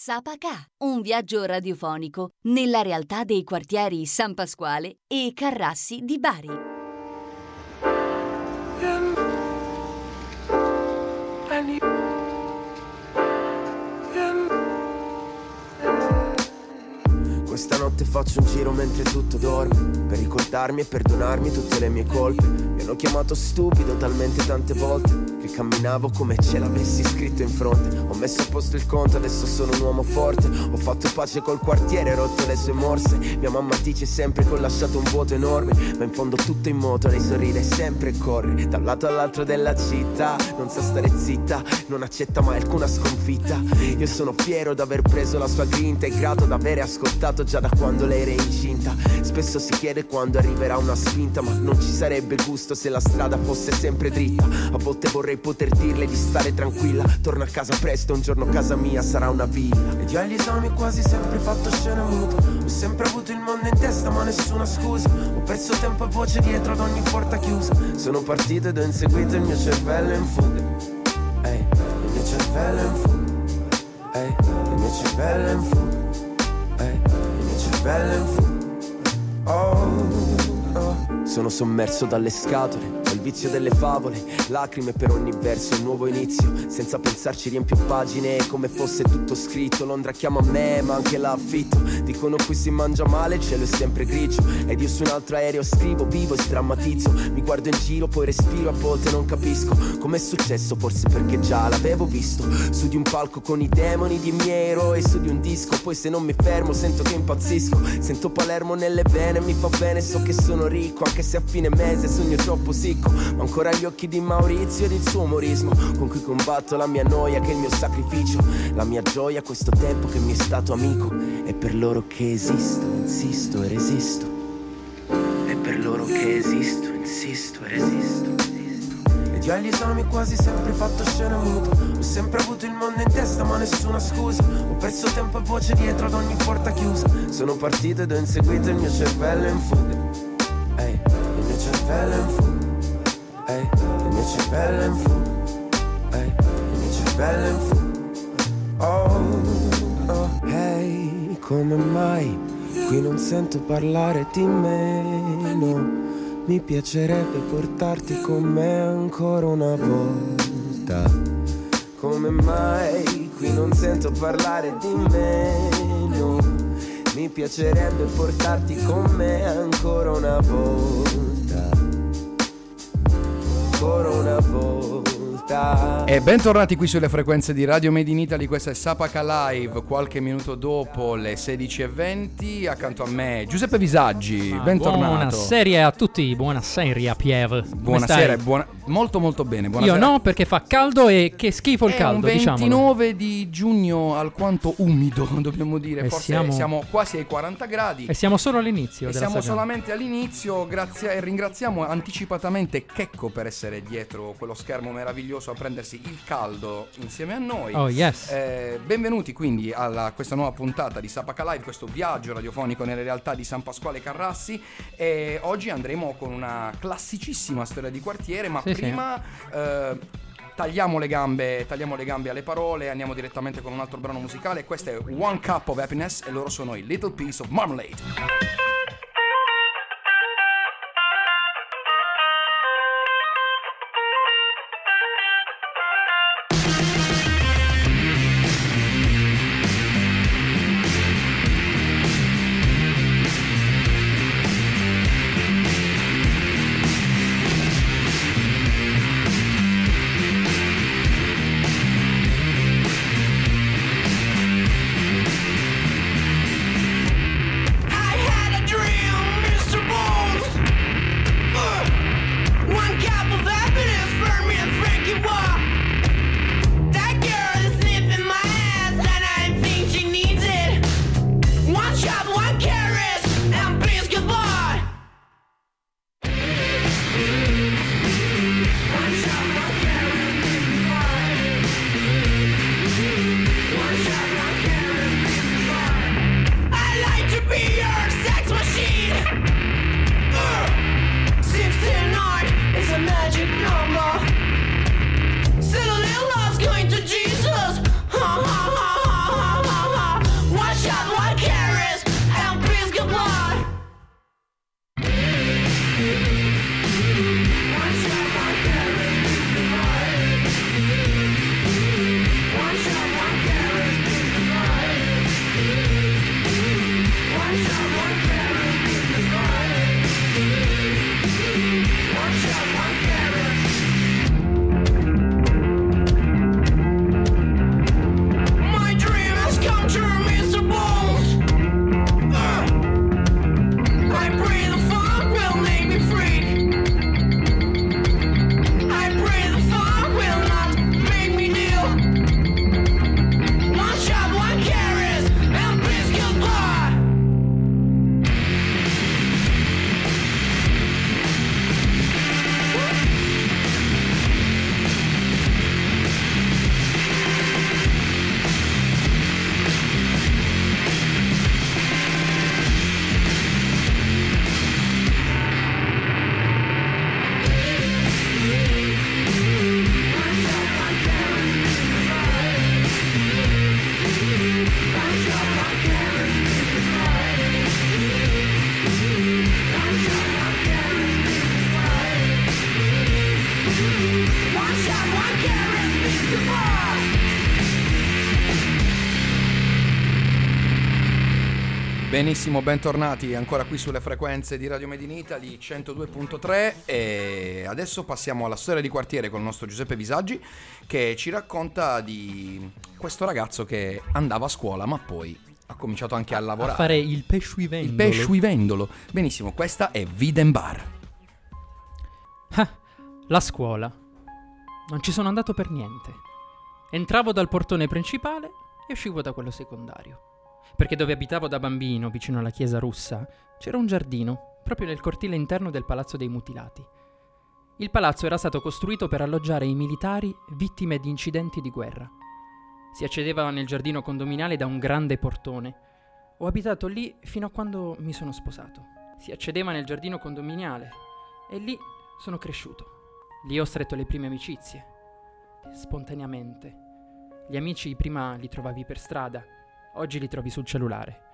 Sapacà, un viaggio radiofonico nella realtà dei quartieri San Pasquale e Carrassi di Bari. Questa notte faccio un giro mentre tutto dorme Per ricordarmi e perdonarmi tutte le mie colpe. Mi hanno chiamato stupido talmente tante volte Che camminavo come ce l'avessi scritto in fronte. Ho messo a posto il conto, adesso sono un uomo forte. Ho fatto pace col quartiere, rotto le sue morse. Mia mamma dice sempre che ho lasciato un vuoto enorme Ma in fondo tutto in moto, lei sorride sempre e corre. Da un lato all'altro della città Non sa stare zitta, non accetta mai alcuna sconfitta. Io sono fiero d'aver preso la sua grinta E grato d'avere ascoltato già da quando lei era incinta. Spesso si chiede quando arriverà una spinta Ma non ci sarebbe gusto se la strada fosse sempre dritta. A volte vorrei poter dirle di stare tranquilla. Torno a casa presto, un giorno casa mia sarà una villa. Ed io agli esami quasi sempre fatto scena muta Ho sempre avuto il mondo in testa ma nessuna scusa. Ho perso tempo e voce dietro ad ogni porta chiusa. Sono partito ed ho inseguito il mio cervello in fuga. Ehi, il mio cervello in fuga. Ehi, il mio cervello in fuga Sono sommerso dalle scatole, ho il vizio delle favole, lacrime per ogni verso, un nuovo inizio. Senza pensarci riempio pagine come fosse tutto scritto. Londra chiama me, ma anche là affitto. Dicono qui si mangia male, il cielo è sempre grigio. Ed io su un altro aereo scrivo, vivo e strammatizzo. Mi guardo in giro, poi respiro, a volte non capisco com'è successo, forse perché già l'avevo visto. Su di un palco con i demoni di miei eroi, su di un disco. Poi se non mi fermo, sento che impazzisco. Sento Palermo nelle vene, mi fa bene, so che sono ricco, anche se a fine mese sogno troppo sicco. Ma ancora gli occhi di Maurizio ed il suo umorismo, con cui combatto la mia noia, che è il mio sacrificio. La mia gioia, questo tempo che mi è stato amico. È per loro che esisto, insisto e resisto. È per loro che esisto, insisto e resisto. Ed io agli esami quasi sempre fatto scena muta Ho sempre avuto il mondo in testa ma nessuna scusa Ho perso tempo e voce dietro ad ogni porta chiusa Sono partito ed ho inseguito il mio cervello in fuga Ehi, il mio cervello in fuga Ehi, il mio cervello in fuga Ehi, il mio cervello in fuga Oh, oh Ehi, come mai qui non sento parlare di meno mi piacerebbe portarti con me ancora una volta. Come mai qui non sento parlare di meno? Mi piacerebbe portarti con me ancora una volta. Ancora una volta. E bentornati qui sulle frequenze di Radio Made in Italy, questa è Sapaka Live, qualche minuto dopo le 16.20, accanto a me Giuseppe Visaggi, bentornato. Buonasera a tutti, buonasera Pier. Come Buonasera, e buona- molto molto bene, Io buonasera. no perché fa caldo e che schifo il È caldo, diciamolo. 29 di giugno alquanto umido, dobbiamo dire, E forse siamo- siamo... quasi ai 40 gradi. E siamo solo all'inizio E siamo stagione. solamente all'inizio, grazie e ringraziamo anticipatamente Checco per essere dietro quello schermo meraviglioso a prendersi il caldo insieme a noi. Oh yes. Eh, benvenuti quindi a questa nuova puntata di Sapaka Live, questo viaggio radiofonico nelle realtà di San Pasquale Carrassi. E oggi andremo con una classicissima storia di quartiere, ma sì. Prima. eh, Tagliamo le, gambe, tagliamo le gambe alle parole, andiamo direttamente con un altro brano musicale. Questo è One Cup of Happiness e loro sono i Little Piece of Marmalade. Benissimo, bentornati ancora qui sulle frequenze di Radio Made in Italy 102.3 e adesso passiamo alla storia di quartiere con il nostro Giuseppe Visaggi che ci racconta di questo ragazzo che andava a scuola ma poi ha cominciato anche a lavorare. A fare il pesciuivendolo. Il pesciuivendolo. Benissimo, questa è Viden Bar. Ah, la scuola. Non ci sono andato per niente. Entravo dal portone principale e uscivo da quello secondario perché dove abitavo da bambino, vicino alla chiesa russa, c'era un giardino, proprio nel cortile interno del Palazzo dei Mutilati. Il palazzo era stato costruito per alloggiare i militari vittime di incidenti di guerra. Si accedeva nel giardino condominiale da un grande portone. Ho abitato lì fino a quando mi sono sposato. Si accedeva nel giardino condominiale e lì sono cresciuto. Lì ho stretto le prime amicizie. Spontaneamente. Gli amici prima li trovavi per strada, Oggi li trovi sul cellulare.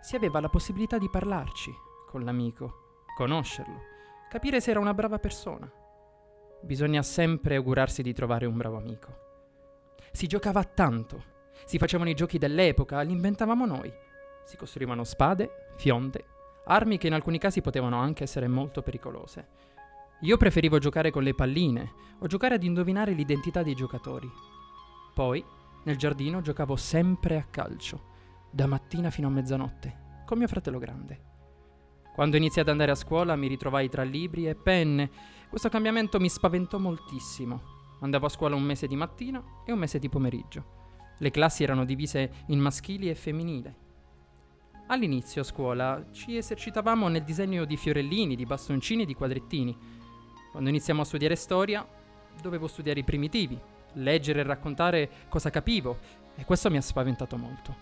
Si aveva la possibilità di parlarci con l'amico, conoscerlo, capire se era una brava persona. Bisogna sempre augurarsi di trovare un bravo amico. Si giocava tanto, si facevano i giochi dell'epoca, li inventavamo noi. Si costruivano spade, fionde, armi che in alcuni casi potevano anche essere molto pericolose. Io preferivo giocare con le palline o giocare ad indovinare l'identità dei giocatori. Poi nel giardino giocavo sempre a calcio, da mattina fino a mezzanotte, con mio fratello grande. Quando iniziai ad andare a scuola mi ritrovai tra libri e penne. Questo cambiamento mi spaventò moltissimo. Andavo a scuola un mese di mattina e un mese di pomeriggio. Le classi erano divise in maschili e femminile. All'inizio a scuola ci esercitavamo nel disegno di fiorellini, di bastoncini e di quadrettini. Quando iniziamo a studiare storia, dovevo studiare i primitivi, leggere e raccontare cosa capivo e questo mi ha spaventato molto.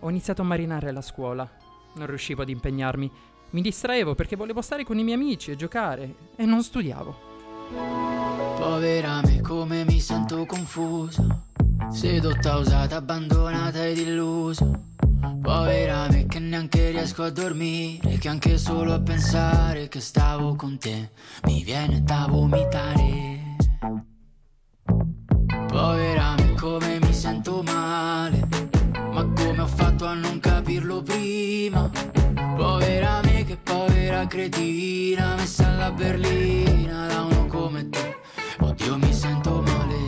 Ho iniziato a marinare alla scuola, non riuscivo ad impegnarmi, mi distraevo perché volevo stare con i miei amici e giocare e non studiavo. Povera me come mi sento confuso, sedotta, usata, abbandonata ed illuso. Povera me che neanche riesco a dormire, che anche solo a pensare che stavo con te mi viene da vomitare. Cretina, messa alla berlina da uno come te. Oddio mi sento male.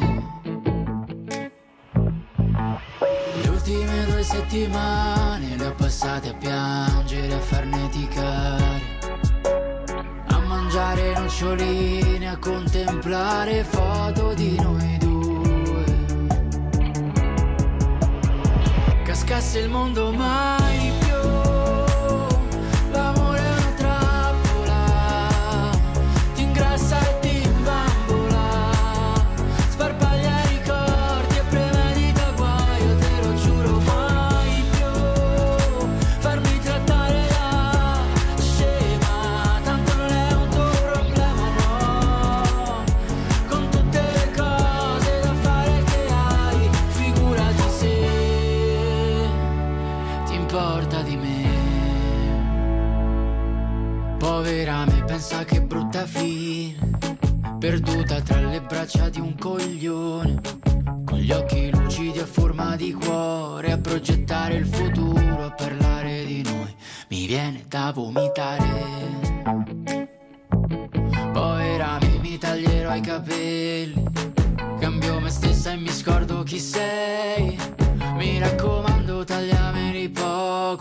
Le ultime due settimane le ho passate a piangere, a farneticare a mangiare noccioline, a contemplare foto di noi due. cascasse il mondo mai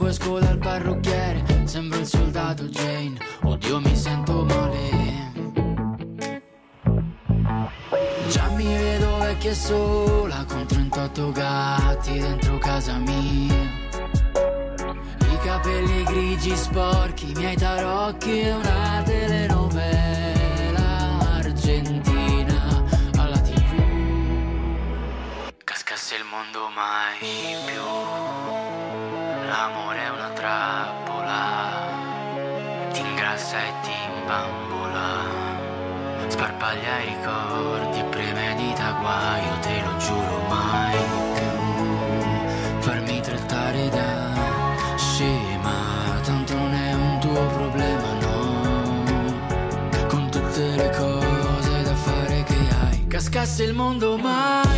poco, esco dal parrucchiere, sembro il soldato Jane, oddio mi sento male. Già mi vedo vecchia sola, con 38 gatti dentro casa mia. I capelli grigi sporchi, i miei tarocchi e una telenovela argentina alla tv. Cascasse il mondo mai più. L'amore è una trappola, ti ingrassa e ti imbambola. Sparpaglia i ricordi premedita guaio, te lo giuro mai più. Farmi trattare da scema, tanto non è un tuo problema, no. Con tutte le cose da fare che hai, cascasse il mondo mai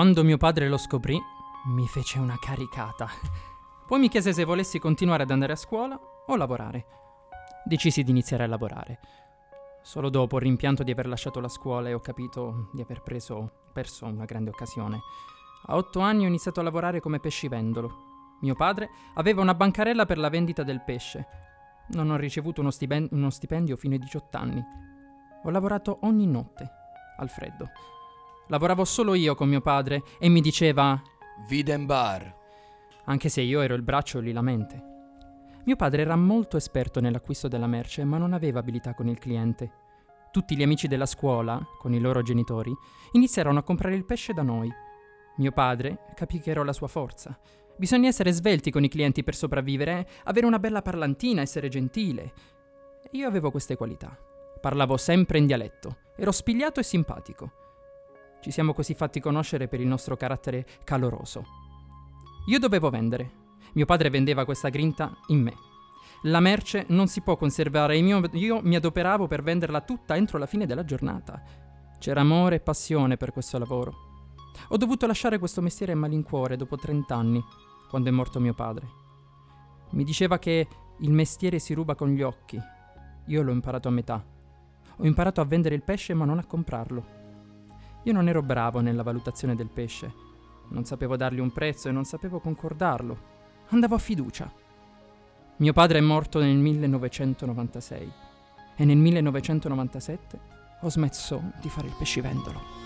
Quando mio padre lo scoprì, mi fece una caricata. Poi mi chiese se volessi continuare ad andare a scuola o lavorare. Decisi di iniziare a lavorare. Solo dopo il rimpianto di aver lasciato la scuola e ho capito di aver preso, perso una grande occasione. A otto anni ho iniziato a lavorare come pescivendolo. Mio padre aveva una bancarella per la vendita del pesce. Non ho ricevuto uno, stipen- uno stipendio fino ai 18 anni. Ho lavorato ogni notte, al freddo. Lavoravo solo io con mio padre e mi diceva, Viden bar. anche se io ero il braccio e lui la mente. Mio padre era molto esperto nell'acquisto della merce, ma non aveva abilità con il cliente. Tutti gli amici della scuola, con i loro genitori, iniziarono a comprare il pesce da noi. Mio padre capì che ero la sua forza. Bisogna essere svelti con i clienti per sopravvivere, avere una bella parlantina, essere gentile. Io avevo queste qualità. Parlavo sempre in dialetto, ero spigliato e simpatico. Ci siamo così fatti conoscere per il nostro carattere caloroso. Io dovevo vendere. Mio padre vendeva questa grinta in me. La merce non si può conservare e io mi adoperavo per venderla tutta entro la fine della giornata. C'era amore e passione per questo lavoro. Ho dovuto lasciare questo mestiere a malincuore dopo 30 anni, quando è morto mio padre. Mi diceva che il mestiere si ruba con gli occhi. Io l'ho imparato a metà. Ho imparato a vendere il pesce ma non a comprarlo. Io non ero bravo nella valutazione del pesce. Non sapevo dargli un prezzo e non sapevo concordarlo. Andavo a fiducia. Mio padre è morto nel 1996 e nel 1997 ho smesso di fare il pescivendolo.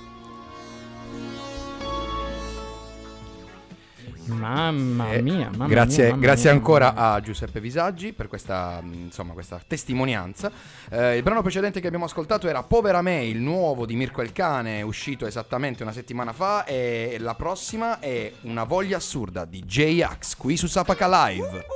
Mamma Eh, mia, mamma grazie, mia, mamma grazie mia, ancora mia. a Giuseppe Visaggi per questa, mh, insomma, questa testimonianza. Eh, il brano precedente che abbiamo ascoltato era Povera me, il nuovo di Mirko il Cane, uscito esattamente una settimana fa. E la prossima è Una voglia assurda di J-Ax qui su Sapaka Live.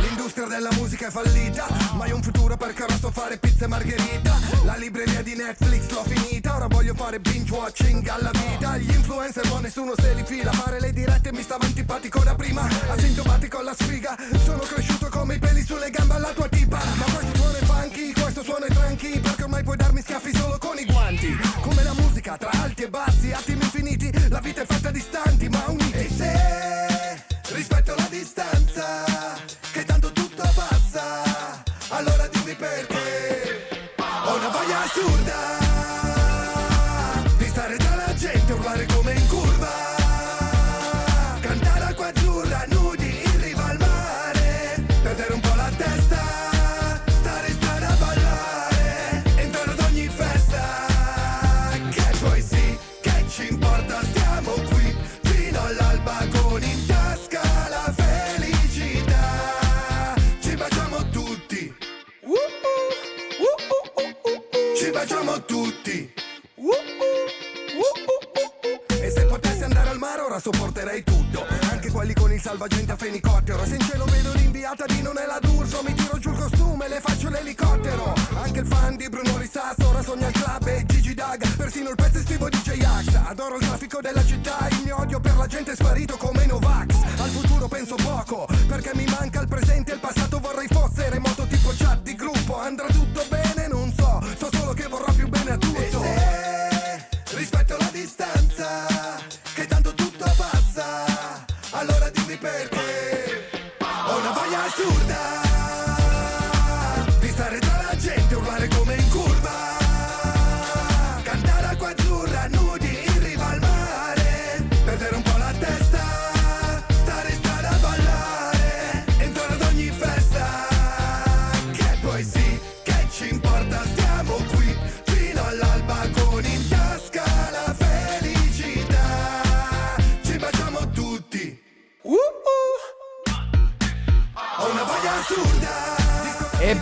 L'industria della musica è fallita Ma io un futuro perché ora sto a fare pizza e margherita La libreria di Netflix l'ho finita voglio fare binge watching alla vita. Gli influencer ma nessuno se li fila. Fare le dirette mi stava antipatico da prima. Asintomatico alla sfiga. Sono cresciuto come i peli sulle gambe alla tua tipa. Ma questo suono è funky, questo suono è tranqui Perché ormai puoi darmi schiaffi solo con i guanti. Come la musica tra alti e bassi, attimi infiniti La vita è fatta di istanti ma uniti e Gigi Daga Persino il pezzo estivo di J-Ax. Adoro il traffico della città Il mio odio per la gente è sparito come Novax. Al futuro penso poco Perché mi manca il presente e il passato vorrei fosse remoto tipo chat di gruppo. Andrà tutto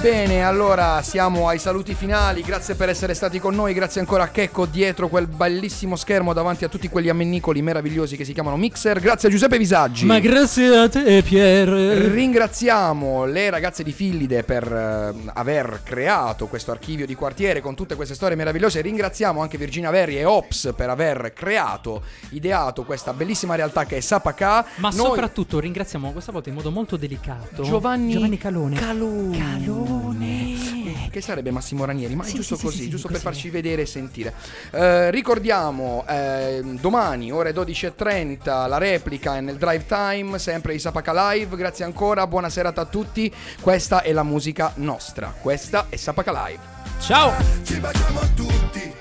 Ebbene, allora siamo ai saluti finali. Grazie per essere stati con noi. Grazie ancora a Checco dietro quel bellissimo schermo davanti a tutti quegli ammennicoli meravigliosi che si chiamano Mixer. Grazie a Giuseppe Visaggi. Ma grazie a te, Pierre. Ringraziamo le ragazze di Fillide per eh, aver creato questo archivio di quartiere con tutte queste storie meravigliose. Ringraziamo anche Virginia Verri e Ops per aver creato, ideato questa bellissima realtà che è Sapacà. Ma Noi- soprattutto ringraziamo questa volta in modo molto delicato Giovanni, Giovanni Calone. Calone. Calone. Ranieri. Che sarebbe Massimo Ranieri, ma è Sì, giusto sì, sì, così, sì, giusto così. per farci vedere e sentire. Eh, ricordiamo, eh, domani ore 12.30 la replica è nel drive time, sempre di Sapaca Live. Grazie ancora, buona serata a tutti. Questa è la musica nostra. Questa è Sapaca Live. Ciao! Ci baciamo tutti.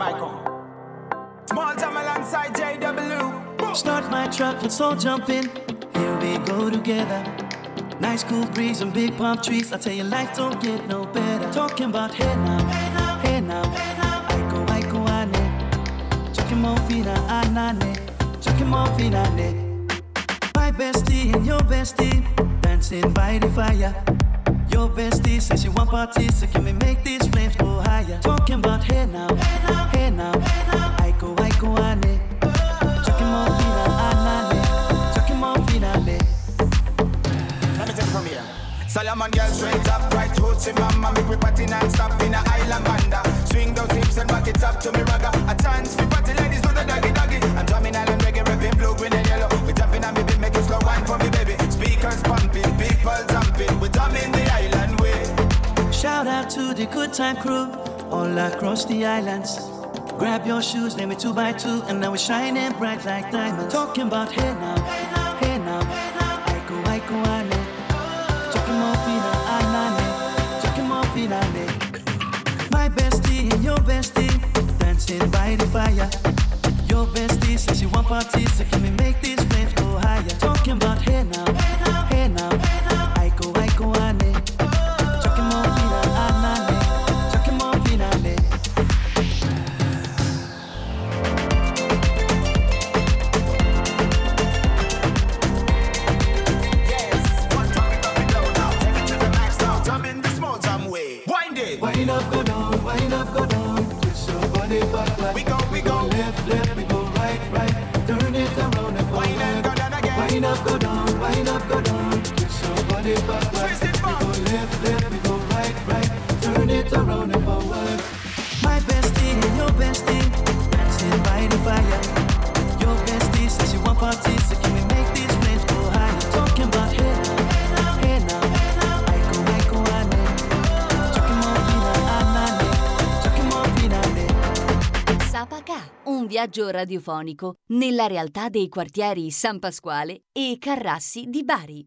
Mic. Small time alongside JW. Start my truck, let's all jump in. Here we go together. Nice cool breeze and big palm trees. I tell you, life don't get no better. Talking about hey now, hey now, hey now, hey now. Aiko, aiko, ane. Chucking more fina, anane. Chucking more fina, ne. My bestie and your bestie dancing by the fire. Your bestie says she want parties, so can we make these flames go higher? Talking about hey now, hey now, hey now, hey now. Aiko, aiko, ane. Chucking more fina, anane. Chucking more fina. Let me take from here. Solomon girl straight up, right hoochie mama, make we party non-stop in a island banda. Swing those hips and back it up to me ragga. A chance for party to the good time crew all across the islands. Grab your shoes, name it two by two, and now we're shining bright like diamonds. Talking about hey now, hey now, hey now, hey now. Aiko, aiko, ane. Chucking more fina, anane. Chucking more fina. My bestie and your bestie dancing by the fire. Your bestie says she want parties, so can we make these flames go higher? Talking about hey fire. Sapaca, un viaggio radiofonico nella realtà dei quartieri San Pasquale e Carrassi di Bari.